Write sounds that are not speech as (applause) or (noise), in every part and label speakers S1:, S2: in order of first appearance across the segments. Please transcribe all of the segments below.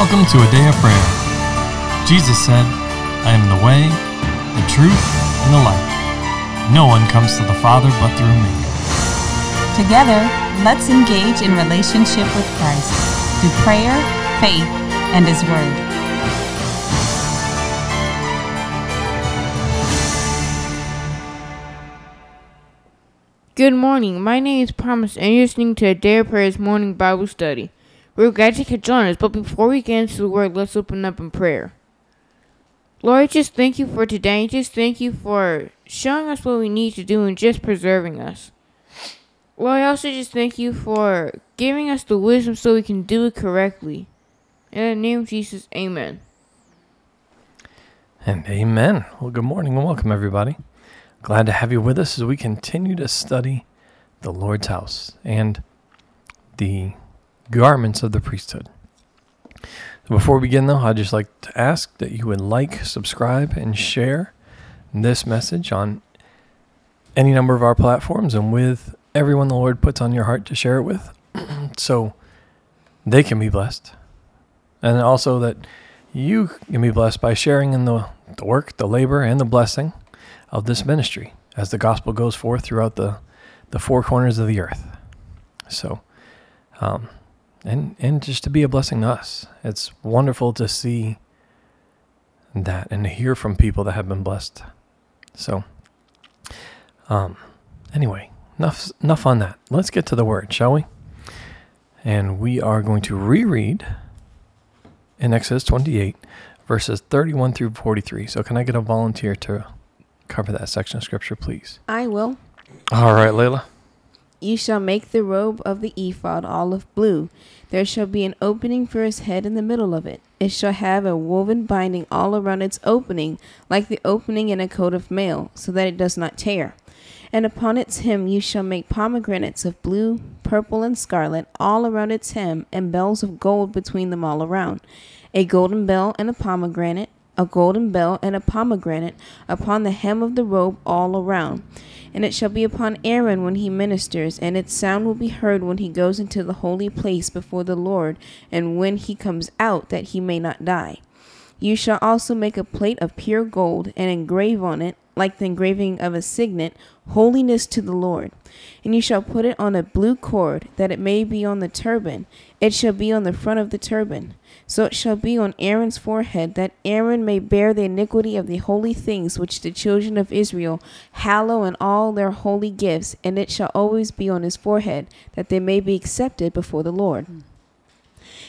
S1: Welcome to a day of prayer. Jesus said, I am the way, the truth, and the life. No one comes to the Father but through me.
S2: Together, let's engage in relationship with Christ through prayer, faith, and His Word.
S3: Good morning. My name is Promise, and you're listening to a Day of Prayers morning Bible study. We're glad you could join us, but before we get into the Word, let's open up in prayer. Lord, just thank you for today. Just thank you for showing us what we need to do and just preserving us. Lord, I also just thank you for giving us the wisdom so we can do it correctly. In the name of Jesus, amen.
S1: And amen. Well, good morning and welcome, everybody. Glad to have you with us as we continue to study the Lord's house and the garments of the priesthood. Before we begin, though, I'd just like to ask that you would like, subscribe, and share this message on any number of our platforms and with everyone the Lord puts on your heart to share it with (clears throat) so they can be blessed. And also that you can be blessed by sharing in the, the work, the labor, and the blessing of this ministry as the gospel goes forth throughout the, the four corners of the earth. So, um, and and just to be a blessing to us. It's wonderful to see that and to hear from people that have been blessed. So, um, anyway, enough enough on that. Let's get to the word, shall we? And we are going to reread in Exodus 28, verses 31 through 43. So, can I get a volunteer to cover that section of scripture, please?
S4: I will.
S1: All right, Layla.
S4: You shall make the robe of the ephod olive blue. There shall be an opening for his head in the middle of it. It shall have a woven binding all around its opening, like the opening in a coat of mail, so that it does not tear. And upon its hem you shall make pomegranates of blue, purple, and scarlet all around its hem, and bells of gold between them all around. A golden bell and a pomegranate, a golden bell and a pomegranate upon the hem of the robe all around. And it shall be upon Aaron when he ministers, and its sound will be heard when he goes into the holy place before the Lord, and when he comes out, that he may not die. You shall also make a plate of pure gold, and engrave on it, like the engraving of a signet, holiness to the Lord. And you shall put it on a blue cord, that it may be on the turban. It shall be on the front of the turban. So it shall be on Aaron's forehead, that Aaron may bear the iniquity of the holy things which the children of Israel hallow in all their holy gifts, and it shall always be on his forehead, that they may be accepted before the Lord. Hmm.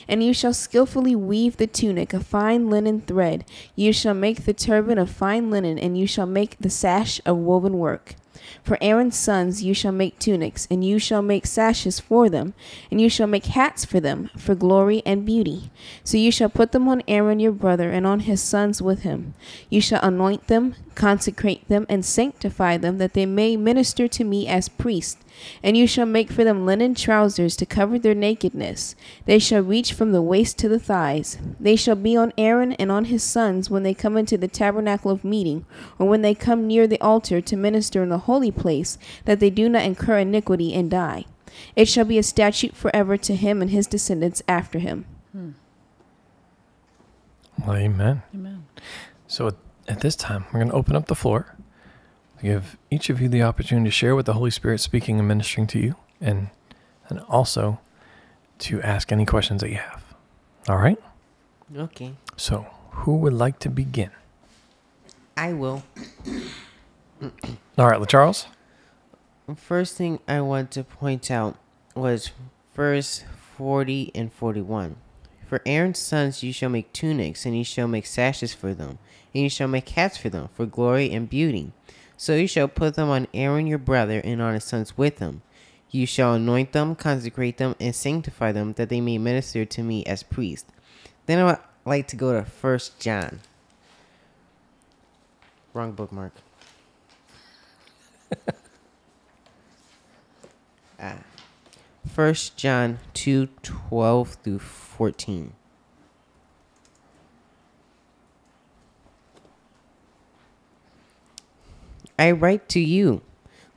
S4: And you shall skillfully weave the tunic of fine linen thread. You shall make the turban of fine linen, and you shall make the sash of woven work. For Aaron's sons you shall make tunics, and you shall make sashes for them, and you shall make hats for them, for glory and beauty. So you shall put them on Aaron your brother, and on his sons with him. You shall anoint them, consecrate them, and sanctify them, that they may minister to me as priests. And you shall make for them linen trousers to cover their nakedness. They shall reach from the waist to the thighs. They shall be on Aaron and on his sons when they come into the tabernacle of meeting, or when they come near the altar to minister in the holy place, that they do not incur iniquity and die. It shall be a statute forever to him and his descendants after him. Hmm.
S1: Well, amen.
S2: Amen.
S1: So at- at this time, we're going to open up the floor to give each of you the opportunity to share what the Holy Spirit speaking and ministering to you, and and also to ask any questions that you have. All right.
S5: Okay,
S1: So who would like to begin?
S5: I will.
S1: All right, Charles.
S5: First thing I want to point out was verse 40 and 41. For Aaron's sons you shall make tunics, and you shall make sashes for them, and you shall make hats for them, for glory and beauty. So you shall put them on Aaron your brother, and on his sons with him. You shall anoint them, consecrate them, and sanctify them, that they may minister to me as priests. Then I would like to go to First John. Wrong bookmark. (laughs) ah. John two twelve through fourteen. I write to you,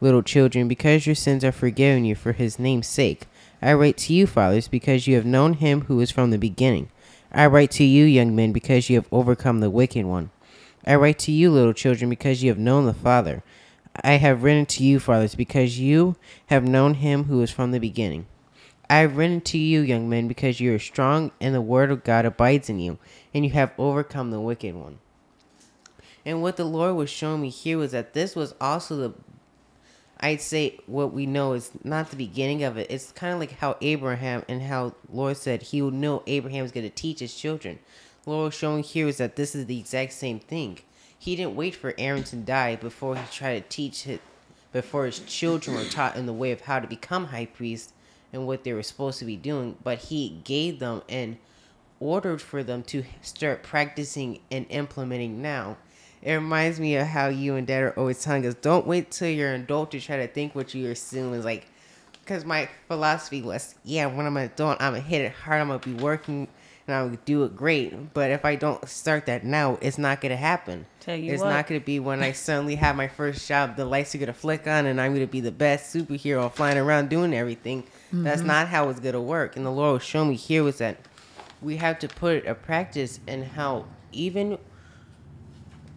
S5: little children, because your sins are forgiven you for his name's sake. I write to you, fathers, because you have known him who is from the beginning. I write to you, young men, because you have overcome the wicked one. I write to you, little children, because you have known the Father. I have written to you, fathers, because you have known him who is from the beginning. I have written to you, young men, because you are strong, and the word of God abides in you, and you have overcome the wicked one. And what the Lord was showing me here was that this was also the I'd say what we know is not the beginning of it. It's kind of like how Abraham and how Lord said he would know Abraham's going to teach his children. Lord showing here is that this is the exact same thing. He didn't wait for Aaron to die before he tried to teach it, before his children were taught in the way of how to become high priest and what they were supposed to be doing. But he gave them and ordered for them to start practicing and implementing now it reminds me of how you and dad are always telling us don't wait till you're an adult to try to think what you assume is like because my philosophy was yeah when i'm an adult i'm gonna hit it hard i'm gonna be working and i'm gonna do it great. But if i don't start that now it's not gonna happen.
S2: Tell you
S5: it's
S2: what.
S5: not gonna be when i suddenly have my first job the lights are gonna flick on and i'm gonna be the best superhero flying around doing everything. That's mm-hmm. not how it's gonna work. And the lord was showing me here was that we have to put a practice in how even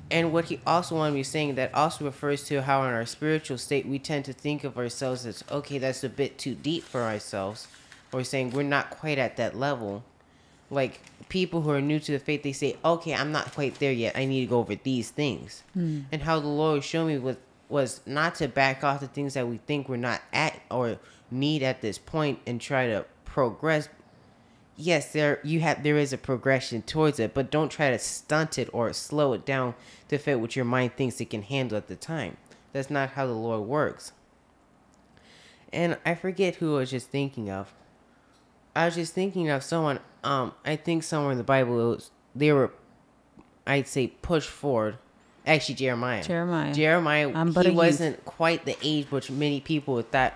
S5: and what he also wanted me saying that also refers to how in our spiritual state we tend to think of ourselves as okay that's a bit too deep for ourselves. Or saying we're not quite at that level. Like people who are new to the faith they say okay i'm not quite there yet. I need to go over these things. Hmm. And how the lord showed me was was not to back off the things that we think we're not at or need at this point and try to progress yes, there you have there is a progression towards it, but don't try to stunt it or slow it down to fit what your mind thinks it can handle at the time. That's not how the Lord works. And I forget who I was just thinking of. I was just thinking of someone. Um, I think somewhere in the Bible it was, they were, I'd say, pushed forward. Actually, Jeremiah.
S2: Jeremiah.
S5: Jeremiah.
S2: I'm but
S5: he wasn't quite the age which many people would thought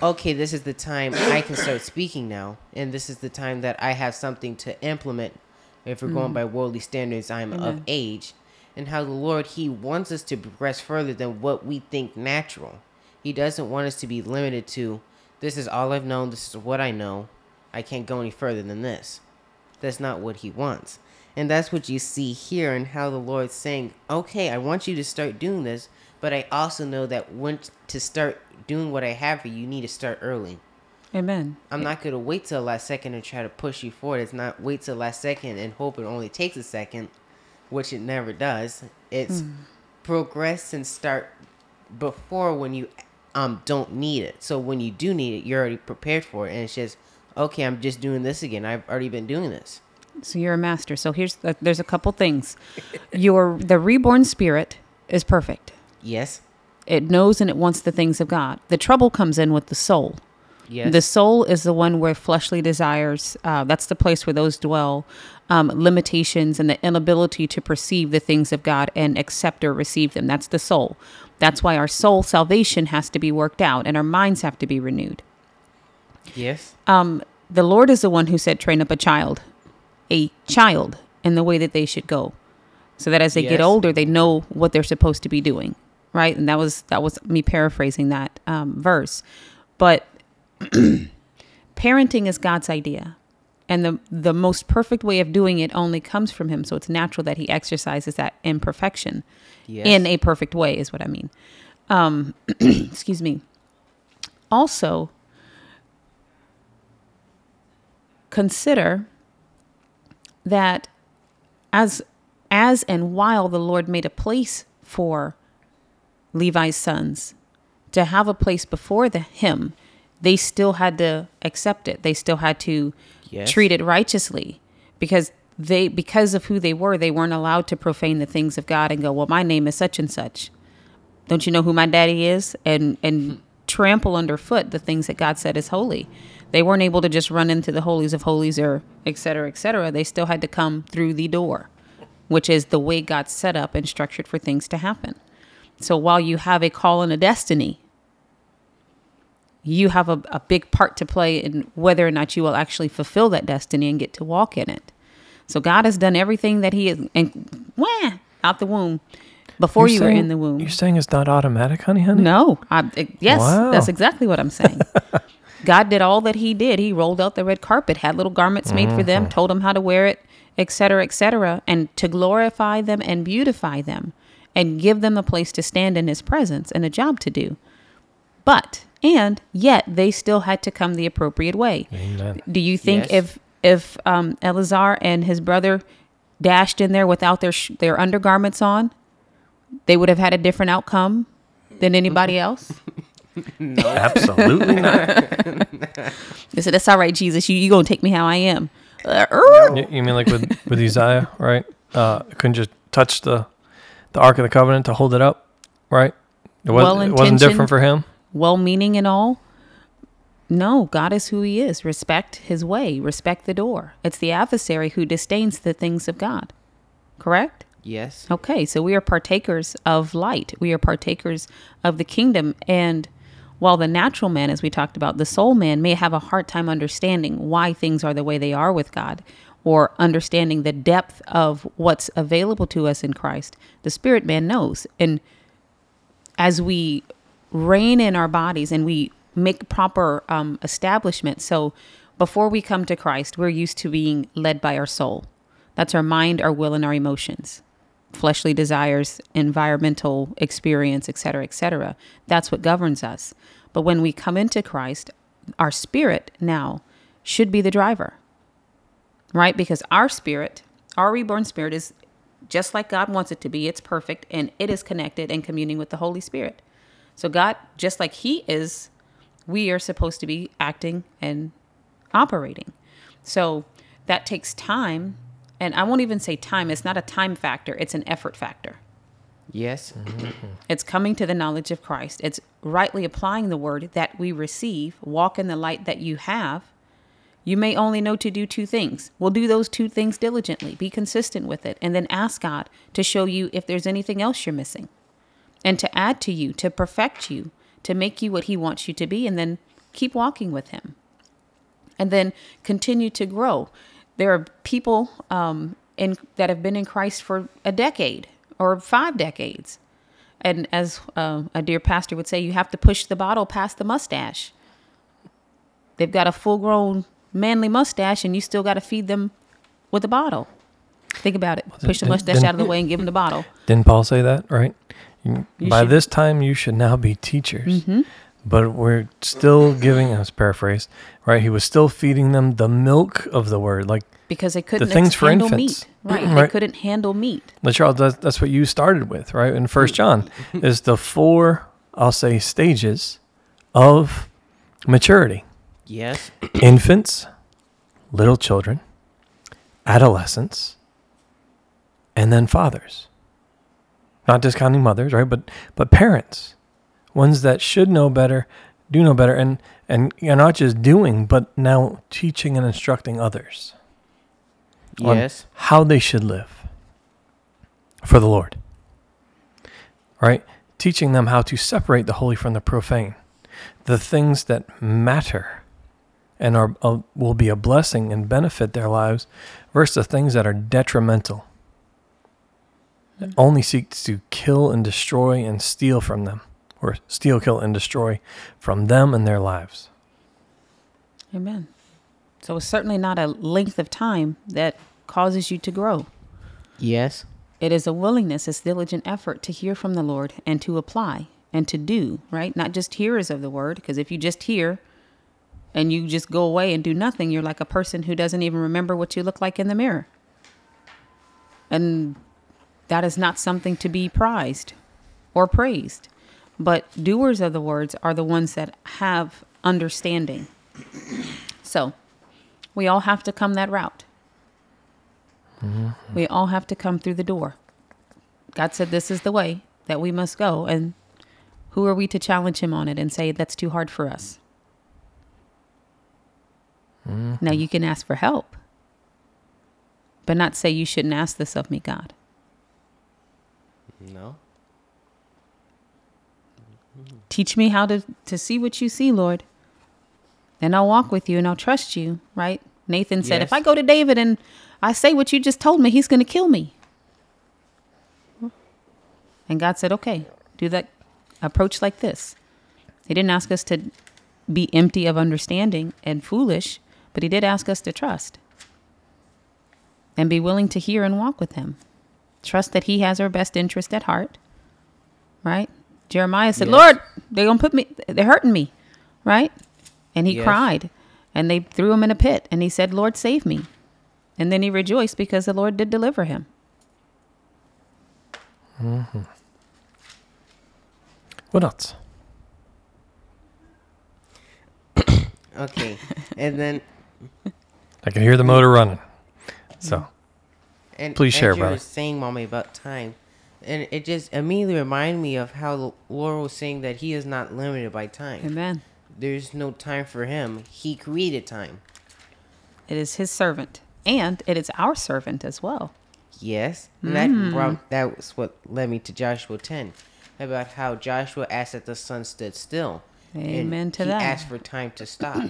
S5: okay, this is the time I can start speaking now, and this is the time that I have something to implement. If we're going mm. by worldly standards, I'm of age, and how the Lord He wants us to progress further than what we think natural. He doesn't want us to be limited to this is all I've known, this is what I know. I can't go any further than this. That's not what He wants. And that's what you see here, and how the Lord's saying, okay, I want you to start doing this, but I also know that when to start doing what I have for you, you need to start early.
S2: Amen.
S5: I'm not gonna wait till the last second and try to push you forward. It's not wait till the last second and hope it only takes a second, which it never does. It's progress and start before when you um don't need it. So when you do need it, you're already prepared for it, and it's just okay. I'm just doing this again. I've already been doing this.
S2: So you're a master. So here's the, there's a couple things. (laughs) Your the reborn spirit is perfect.
S5: Yes.
S2: It knows and it wants the things of God. The trouble comes in with the soul.
S5: Yes.
S2: The soul is the one where fleshly desires, uh, that's the place where those dwell, um, limitations and the inability to perceive the things of God and accept or receive them. That's the soul. That's why our soul salvation has to be worked out and our minds have to be renewed.
S5: yes.
S2: Um, the Lord is the one who said, train up a child, a child in the way that they should go, so that as they get older, they know what they're supposed to be doing, right? And that was that was me paraphrasing that um, verse, but (clears throat) parenting is God's idea, and the the most perfect way of doing it only comes from Him. So it's natural that He exercises that imperfection
S5: Yes.
S2: in a perfect way, is what I mean. Um, (clears throat) excuse me. Also, consider that as as and while the Lord made a place for Levi's sons to have a place before the him, they still had to accept it. They still had to
S5: Yes.
S2: treat it righteously because they because of who they were, they weren't allowed to profane the things of God and go, "Well, my name is such and such." Don't you know who my daddy is? And and hmm. trample underfoot the things that God said is holy. They weren't able to just run into the holies of holies or et cetera, et cetera. They still had to come through the door, which is the way God set up and structured for things to happen. So while you have a call and a destiny, you have a, a big part to play in whether or not you will actually fulfill that destiny and get to walk in it. So God has done everything that He is, and wah, out the womb before
S1: You're
S2: you were in the womb.
S1: You're saying it's not automatic, honey, honey?
S2: No, I, it- yes,
S1: Wow.
S2: that's exactly what I'm saying. (laughs) God did all that he did. He rolled out the red carpet, had little garments made for them, mm-hmm. told them how to wear it, etc., etc., and to glorify them and beautify them and give them a place to stand in his presence and a job to do. But and yet they still had to come the appropriate way.
S1: Amen.
S2: Do you think
S5: Yes.
S2: if if um, Eleazar and his brother dashed in there without their sh- their undergarments on, they would have had a different outcome than anybody else? (laughs)
S1: no, Absolutely not. (laughs)
S2: They said, "That's all right, Jesus. You you gonna take me how I am." Uh.
S1: You, you mean like with with Uzziah, right? Uh, couldn't just touch the the Ark of the Covenant to hold it up, right? It, was, it wasn't different for him.
S2: well-meaning and all. No, God is who He is. Respect His way. Respect the door. It's the adversary who disdains the things of God. Correct.
S5: Yes.
S2: Okay, so we are partakers of light. We are partakers of the kingdom. And while the natural man, as we talked about, the soul man may have a hard time understanding why things are the way they are with God or understanding the depth of what's available to us in Christ, the spirit man knows. And as we rein in our bodies and we make proper um, establishment. So before we come to Christ, we're used to being led by our soul. That's our mind, our will, and our emotions, fleshly desires, environmental experience, etc., etc. That's what governs us. But when we come into Christ, our spirit now should be the driver, right? Because our spirit, our reborn spirit, is just like God wants it to be. It's perfect and it is connected and communing with the Holy Spirit. So, God, just like He is, we are supposed to be acting and operating. So, that takes time. And I won't even say time, it's not a time factor, it's an effort factor.
S5: Yes. (clears throat)
S2: It's coming to the knowledge of Christ. It's rightly applying the word that we receive. Walk in the light that you have. You may only know to do two things. Well, do those two things diligently. Be consistent with it. And then ask God to show you if there's anything else you're missing and to add to you, to perfect you, to make you what He wants you to be. And then keep walking with Him. And then continue to grow. There are people um, in, that have been in Christ for a decade or five decades. And as uh, a dear pastor would say, you have to push the bottle past the mustache. They've got a full grown manly mustache, and you still got to feed them with a bottle. Think about it. Push the mustache
S1: then-
S2: out of the way and give them the bottle.
S1: Didn't Paul say that, right? You-
S2: You
S1: By
S2: should-
S1: this time, you should now be teachers.
S2: Mhm.
S1: But we're still giving, I was paraphrased, right? He was still feeding them the milk of the word. Like,
S2: Because they couldn't
S1: the
S2: things
S1: for
S2: handle
S1: infants.
S2: meat. Right. (clears throat) They couldn't handle meat.
S1: but Charles, that's, that's what you started with, right? In First John, is the four, I'll say, stages of maturity
S5: Yes.
S1: infants, little children, adolescents, and then fathers. Not discounting mothers, right? But but parents, ones that should know better, do know better, and and you're not just doing, but now teaching and instructing others
S5: Yes.
S1: how they should live for the Lord. Right? Teaching them how to separate the holy from the profane, the things that matter and are uh, will be a blessing and benefit their lives versus the things that are detrimental. That only seeks to kill and destroy and steal from them, or steal, kill, and destroy from them and their lives.
S2: Amen. So it's certainly not a length of time that causes you to grow.
S5: Yes.
S2: It is a willingness, it's diligent effort to hear from the Lord and to apply and to do, right? Not just hearers of the word, because if you just hear and you just go away and do nothing, you're like a person who doesn't even remember what you look like in the mirror. And that is not something to be prized or praised. But doers of the words are the ones that have understanding. So we all have to come that route. Mm-hmm. We all have to come through the door. God said this is the way that we must go. And who are we to challenge him on it and say that's too hard for us? Now mm-hmm. you can ask for help, but not say you shouldn't ask this of me, God.
S5: No. Mm-hmm.
S2: Teach me how to, to see what you see, Lord. Then I'll walk with you and I'll trust you, right? Nathan said, if I go to David and I say what you just told me, he's going to kill me. And God said, okay, do that approach like this. He didn't ask us to be empty of understanding and foolish, but he did ask us to trust and be willing to hear and walk with him. Trust that he has our best interest at heart. Right? Jeremiah said,
S5: Yes.
S2: Lord, they're going to put me, they're hurting me. Right? And he
S5: Yes.
S2: cried and they threw him in a pit and he said, Lord, save me. And then he rejoiced because the Lord did deliver him. Mm-hmm.
S1: What else? (coughs)
S5: Okay, and then
S1: I can hear the motor running. So,
S5: and
S1: Please
S5: as
S1: share,
S5: you
S1: brother.
S5: were saying, mommy, about time, and it just immediately reminded me of how the Lord was saying that He is not limited by time.
S2: Amen.
S5: There's no time for Him. He created time.
S2: It is his servant and it is our servant as well.
S5: Yes, and that mm. brought, that was what led me to Joshua 10 about how Joshua asked that the sun stood still. and
S2: Amen to
S5: he
S2: that.
S5: asked for time to stop.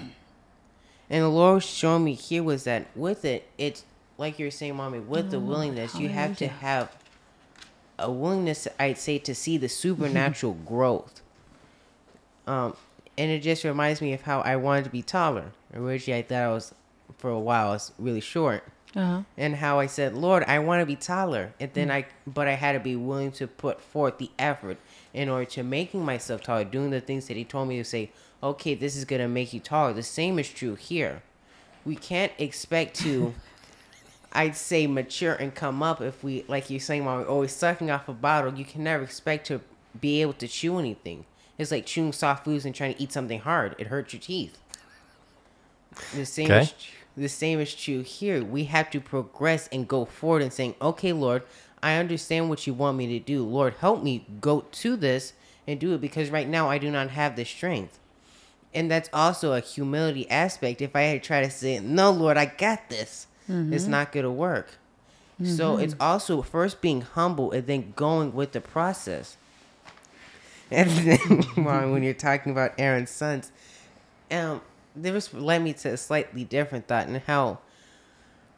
S5: And the Lord was showing me here was that with it, it's like you were saying, mommy, with the willingness, you have to
S2: Oh,
S5: have a willingness, I'd say, to see the (laughs) supernatural growth. Um, and it just reminds me of how I wanted to be taller. Originally, I thought I was, for a while, I was really short
S2: Uh-huh.
S5: and how I said, Lord, I want to be taller, and
S2: Mm.
S5: then I, but I had to be willing to put forth the effort in order to making myself taller, doing the things that He told me to say. Okay, this is gonna make you taller. The same is true here. We can't expect to, (laughs) I'd say, mature and come up if we, like you're saying, while we're always sucking off a bottle. You can never expect to be able to chew anything. It's like chewing soft foods and trying to eat something hard. It hurts your teeth. The same
S1: Okay.
S5: is the same is true here. We have to progress and go forward and saying, "Okay, Lord, I understand what you want me to do. Lord, help me go to this and do it because right now I do not have the strength." And that's also a humility aspect. If I had to try to say, "No, Lord, I got this," it's not going to work. So it's also first being humble and then going with the process. And (laughs) then Mom, when you're talking about Aaron's sons, um, this led me to a slightly different thought and how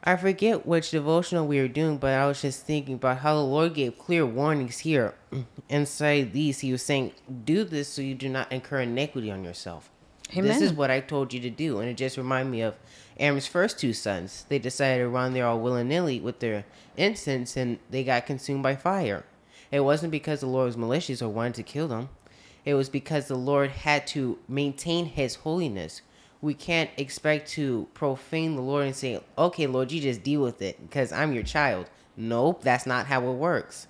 S5: I forget which devotional we were doing, but I was just thinking about how the Lord gave clear warnings here. (clears throat) Inside these, He was saying, "Do this so you do not incur iniquity on yourself." This is what I told you to do, and it just reminded me of Aaron's first two sons. They decided to run there all willy nilly with their incense, and they got consumed by fire. It wasn't because the Lord was malicious or wanted to kill them. It was because the Lord had to maintain His holiness. We can't expect to profane the Lord and say, "Okay, Lord, you just deal with it because I'm your child." Nope, that's not how it works.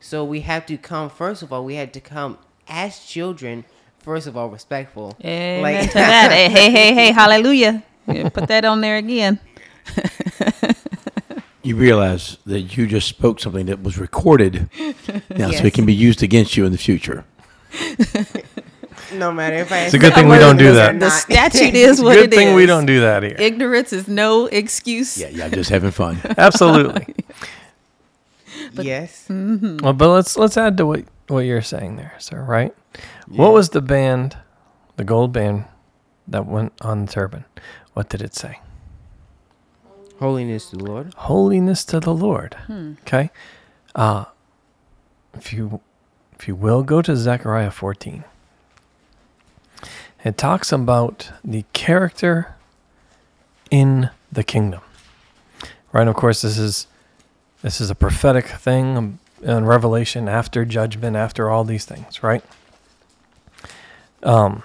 S5: So we have to come first of all. We had to come as children. First of all, respectful.
S2: Amen
S5: Like-
S2: to (laughs) that. Hey, hey, hey, hey, hallelujah. Put that on there again. (laughs)
S6: You realize that you just spoke something that was recorded now, so it can be used against you in the future.
S5: No matter if I.
S1: It's a good (laughs) thing we don't do that.
S2: The statute is what it is.
S1: good thing we don't do that here.
S2: Ignorance is no excuse.
S6: Yeah, yeah, I'm just having fun.
S1: Absolutely.
S5: But, yes. Mm-hmm.
S1: Well, but let's let's add to what what you're saying there, sir. Right? What was the band, the gold band, that went on the turban? What did it say?
S5: Holiness to the Lord.
S1: Holiness to the Lord. Okay. Uh, if you if you will go to Zechariah 14. It talks about the character in the kingdom. Right? Of course, this is this is a prophetic thing um, in Revelation after judgment, after all these things, right? Um,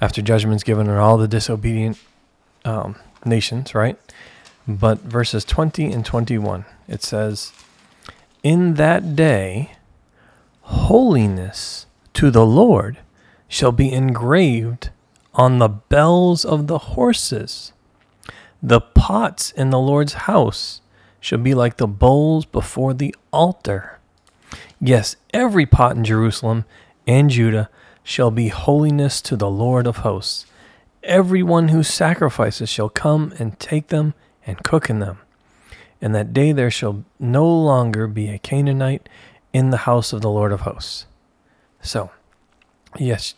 S1: after judgment's given on all the disobedient um, nations, right? But verses 20 and 21, it says, In that day, holiness to the Lord shall be engraved on the bells of the horses. The pots in the Lord's house shall be like the bowls before the altar. Yes, every pot in Jerusalem and Judah shall be holiness to the Lord of hosts. Everyone who sacrifices shall come and take them and cook in them. And that day there shall no longer be a Canaanite in the house of the Lord of hosts. So, yes,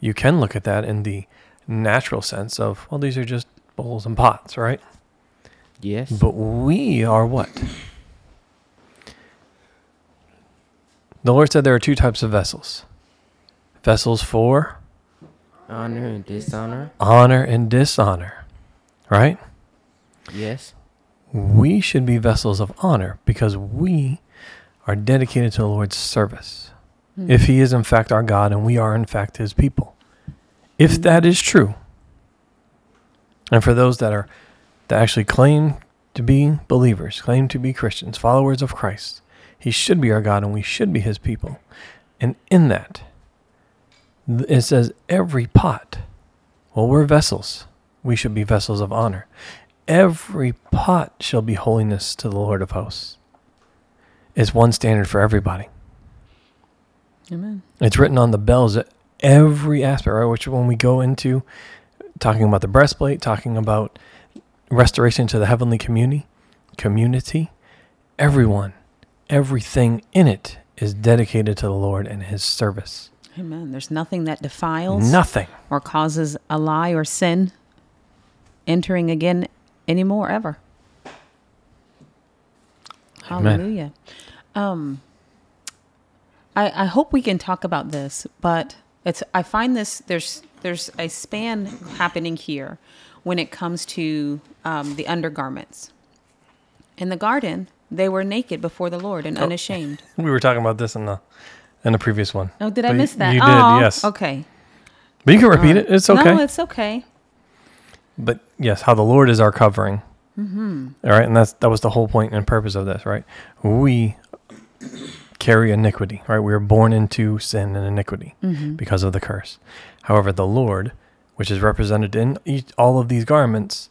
S1: you can look at that in the natural sense of, well, these are just bowls and pots, right?
S5: Yes.
S1: But we are what? The Lord said there are two types of vessels vessels for
S5: Honor and dishonor.
S1: honor and dishonor, right?
S5: Yes.
S1: We should be vessels of honor because we are dedicated to the Lord's service. Hmm. If He is, in fact, our God and we are, in fact, His people. If hmm. that is true, and for those that are that actually claim to be believers, claim to be Christians, followers of Christ, He should be our God and we should be His people. And in that, th- it says every pot. Well, we're vessels. We should be vessels of honor. Every pot shall be holiness to the Lord of hosts. It's one standard for everybody.
S2: Amen.
S1: It's written on the bells at every aspect, right? Which when we go into talking about the breastplate, talking about restoration to the heavenly community, community, everyone, everything in it is dedicated to the Lord and his service.
S2: Amen. There's nothing that defiles
S1: Nothing.
S2: or causes a lie or sin entering again anymore ever.
S1: Amen.
S2: Hallelujah. Um, I I hope we can talk about this, but it's I find this there's there's a span happening here when it comes to um, the undergarments. In the garden, they were naked before the Lord and
S1: Oh.
S2: unashamed. (laughs)
S1: We were talking about this in the in the previous one.
S2: Oh, did I
S1: But
S2: miss that?
S1: You did,
S2: Aw,
S1: yes.
S2: Okay.
S1: But you can repeat it. It's okay.
S2: No, it's okay.
S1: but yes, how the Lord is our covering. Mm-hmm. All right, and that's that was the whole point and purpose of this, right? We carry iniquity, right? We are born into sin and iniquity because of the curse. However, the Lord, which is represented in each, all of these garments,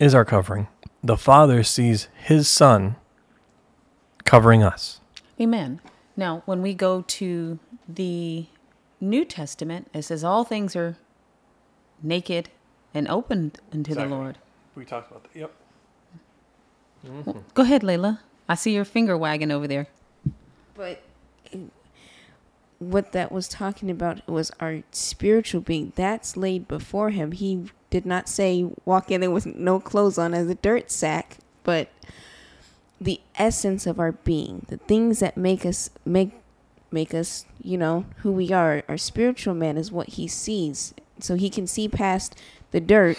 S1: is our covering. The Father sees His Son covering us.
S2: Amen. Now, when we go to the New Testament, it says all things are naked and open unto
S1: Exactly.
S2: the Lord.
S1: We talked about that. Yep.
S2: Go ahead, Layla. I see your finger wagging over there.
S4: But what that was talking about was our spiritual being. That's laid before him. He did not say walk in there with no clothes on as a dirt sack, but the essence of our being, the things that make us make make us, you know, who we are. Our spiritual man is what he sees. So he can see past the dirt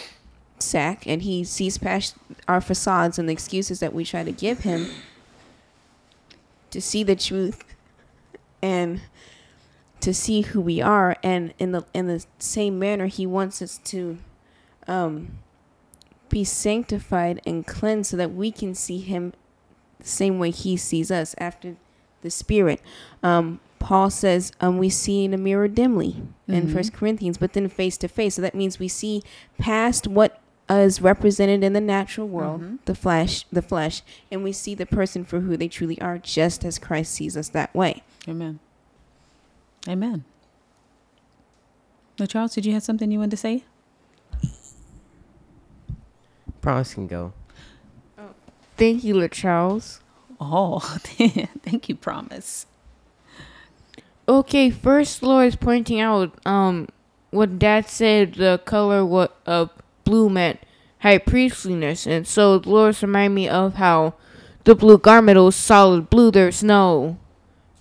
S4: sack and he sees past our facades and the excuses that we try to give him to see the truth and to see who we are and in the in the same manner he wants us to um be sanctified and cleansed so that we can see him the same way he sees us after the spirit um paul says um we see in a mirror dimly in
S2: Mhm.
S4: first corinthians but then face to face so that means we see past what is represented in the natural world
S2: Mhm.
S4: the flesh the flesh and we see the person for who they truly are just as christ sees us that way
S2: Amen. Amen. Now, Charles, did you have something you wanted to say?
S5: Promise can go.
S3: Thank you, La Charles.
S2: Oh, (laughs) thank you, Promise.
S3: Okay, first Lord is pointing out um what Dad said the color what uh blue meant high priestliness, and so Lord's remind me of how the blue garment was solid blue. There's no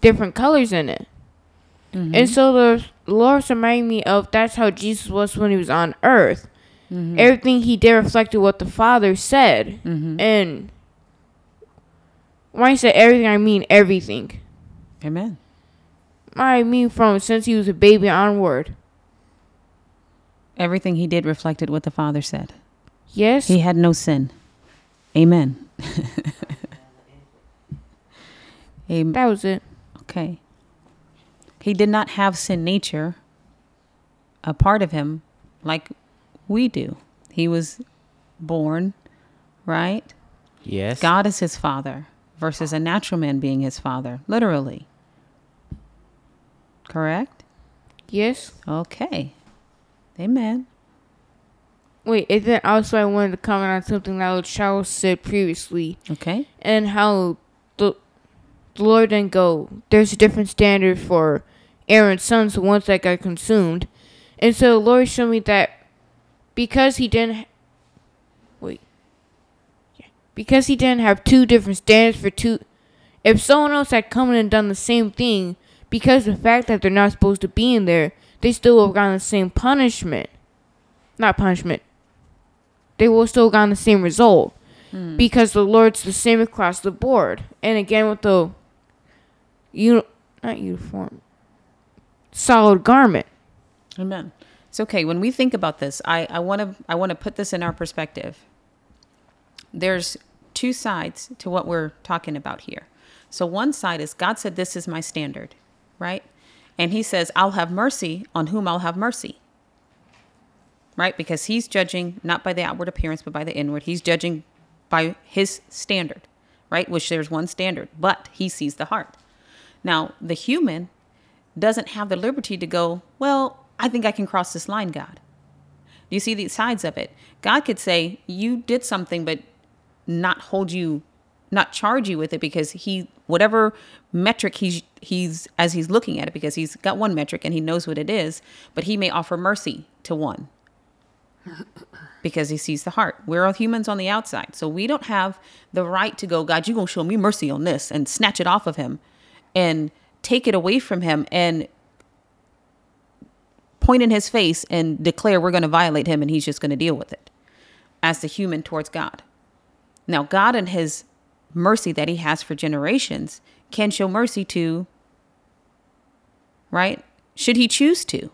S3: different colors in it,
S2: Mm-hmm.
S3: and so the Lord's remind me of that's how Jesus was when he was on earth.
S2: Mhm.
S3: Everything he did reflected what the Father said,
S2: Mhm.
S3: and when I say everything, I mean everything.
S2: Amen.
S3: I mean from since he was a baby onward.
S2: Everything he did reflected what the Father said.
S3: Yes.
S2: He had no sin. Amen. (laughs) Amen.
S3: That was it.
S2: Okay. He did not have sin nature a part of him like we do. He was born, right?
S5: Yes.
S2: God is his father versus a natural man being his father, literally. Correct?
S3: Yes.
S2: Okay. Amen.
S3: Wait, and then also I wanted to comment on something that Charles said previously,
S2: Okay.
S3: and how the the Lord didn't go. There's a different standard for Aaron's sons, the ones that got consumed, and so the Lord showed me that because he didn't. Ha- Wait. Yeah. Because he didn't have two different standards for two. If someone else had come in and done the same thing, because of the fact that they're not supposed to be in there, they still would have gotten the same punishment. Not punishment. They will still gotten the same result. Hmm. Because the Lord's the same across the board. And again with the you not uniform solid garment.
S2: Amen. It's okay. When we think about this, I, I want to I want to put this in our perspective. There's two sides to what we're talking about here. So one side is God said this is my standard, right? And he says, I'll have mercy on whom I'll have mercy. Right? Because he's judging not by the outward appearance, but by the inward. He's judging by his standard, right? Which there's one standard, but he sees the heart. Now, the human doesn't have the liberty to go, well, I think I can cross this line, God. You see the sides of it. God could say, you did something, but not hold you, not charge you with it because he, whatever metric he's, he's, as he's looking at it, because he's got one metric and he knows what it is, but he may offer mercy to one (laughs) because he sees the heart. We're all humans on the outside. So we don't have the right to go, God, you're going to show me mercy on this and snatch it off of him and take it away from him and point in his face and declare we're going to violate him and he's just going to deal with it as the human towards God. Now, God and his mercy that he has for generations can show mercy to, right? Should he choose to?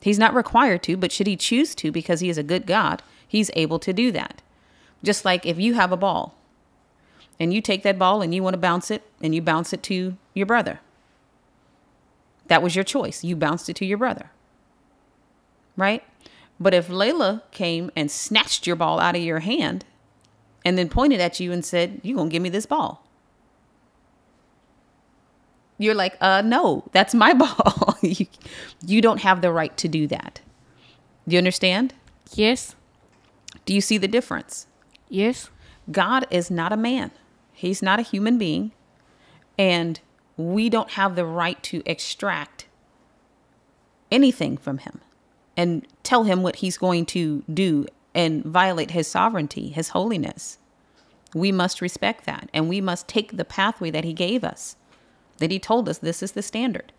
S2: He's not required to, but should he choose to, because he is a good God, he's able to do that. Just like if you have a ball and you take that ball and you want to bounce it and you bounce it to your brother. That was your choice. You bounced it to your brother. Right? But if Layla came and snatched your ball out of your hand and then pointed at you and said, You're going to give me this ball. You're like, uh, no, that's my (laughs) ball. you, you don't have the right to do that. Do you understand?
S3: Yes.
S2: Do you see the difference?
S3: Yes.
S2: God is not a man. He's not a human being. And we don't have the right to extract anything from him and tell him what he's going to do and violate his sovereignty, his holiness. We must respect that and we must take the pathway that he gave us, that he told us this is the standard.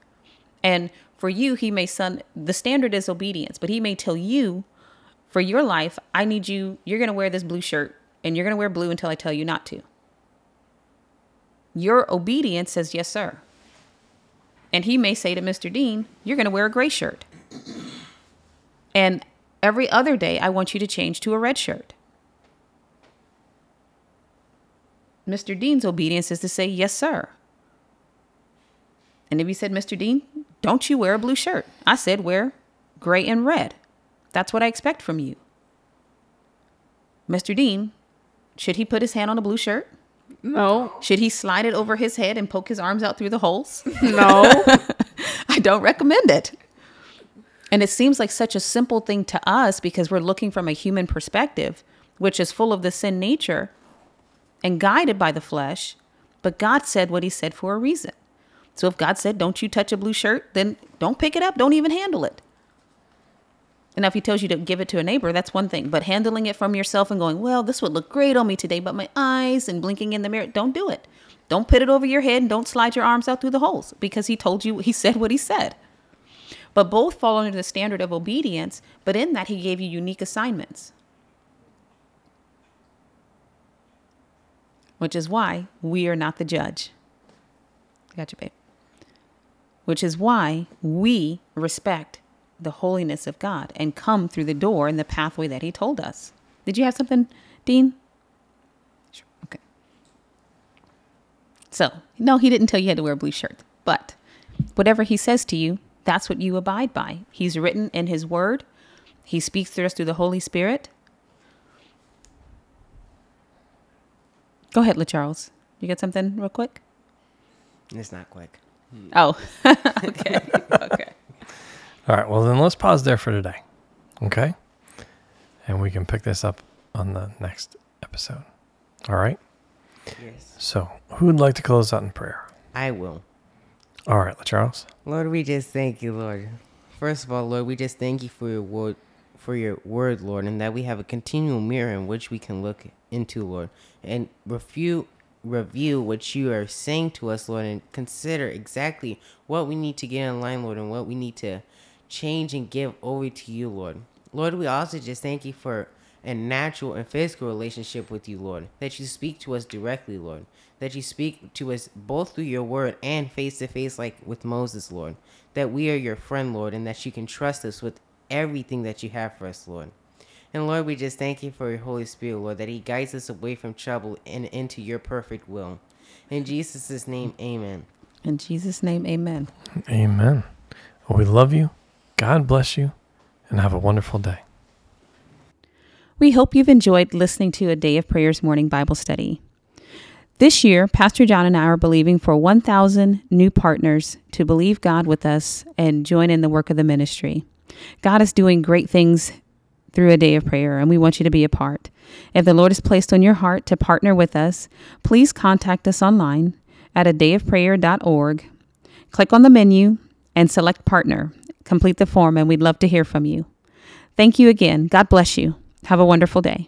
S2: And for you, he may son the standard is obedience, but he may tell you for your life, I need you, you're gonna wear this blue shirt and you're gonna wear blue until I tell you not to. Your obedience says, Yes, sir. And he may say to Mr. Dean, You're to wear a gray shirt. And every other day, I want you to change to a red shirt. Mr. Dean's obedience is to say, Yes, sir. And if he said, Mr. Dean, don't you wear a blue shirt? I said, Wear gray and red. That's what I expect from you. Mr. Dean, should he put his hand on a blue shirt?
S3: No.
S2: Should he slide it over his head and poke his arms out through the holes?
S3: No. (laughs)
S2: I don't recommend it. And it seems like such a simple thing to us because we're looking from a human perspective, which is full of the sin nature and guided by the flesh. But God said what he said for a reason. So if God said, don't you touch a blue shirt, then don't pick it up. Don't even handle it. And now if he tells you to give it to a neighbor, that's one thing. But handling it from yourself and going, well, this would look great on me today, but my eyes and blinking in the mirror, don't do it. Don't put it over your head and don't slide your arms out through the holes because he told you, he said what he said. But both fall under the standard of obedience, but in that he gave you unique assignments. Which is why we are not the judge. Gotcha, babe. Which is why we respect the holiness of God and come through the door in the pathway that he told us. Did you have something, Dean? Sure. Okay. So, no, he didn't tell you you had to wear a blue shirt, but whatever he says to you, that's what you abide by. He's written in his word. He speaks to us through the Holy Spirit. Go ahead, LeCharles. You got something real quick?
S5: It's not quick. Hmm.
S2: Oh, (laughs) okay. okay.
S1: All right. Well, then let's pause there for today. Okay. And we can pick this up on the next episode. All right.
S5: Yes.
S1: So, who would like to close out in prayer?
S5: I will.
S1: All right, Charles.
S5: Lord, we just thank you, Lord. First of all, Lord, we just thank you for your word, for your word, Lord, and that we have a continual mirror in which we can look into, Lord, and review review what you are saying to us, Lord, and consider exactly what we need to get in line, Lord, and what we need to change and give over to you, Lord. Lord, we also just thank you for a natural and physical relationship with you, Lord. That you speak to us directly, Lord. That you speak to us both through your word and face to face, like with Moses, Lord. That we are your friend, Lord, and that you can trust us with everything that you have for us, Lord. And Lord, we just thank you for your Holy Spirit, Lord, that He guides us away from trouble and into your perfect will. In Jesus' name, amen.
S2: In Jesus' name, amen.
S1: Amen. Well, we love you. God bless you. And have a wonderful day.
S2: We hope you've enjoyed listening to a Day of Prayers morning Bible study. This year, Pastor John and I are believing for 1,000 new partners to believe God with us and join in the work of the ministry. God is doing great things through a day of prayer, and we want you to be a part. If the Lord has placed on your heart to partner with us, please contact us online at a dayofprayer.org. Click on the menu and select partner. Complete the form, and we'd love to hear from you. Thank you again. God bless you. Have a wonderful day.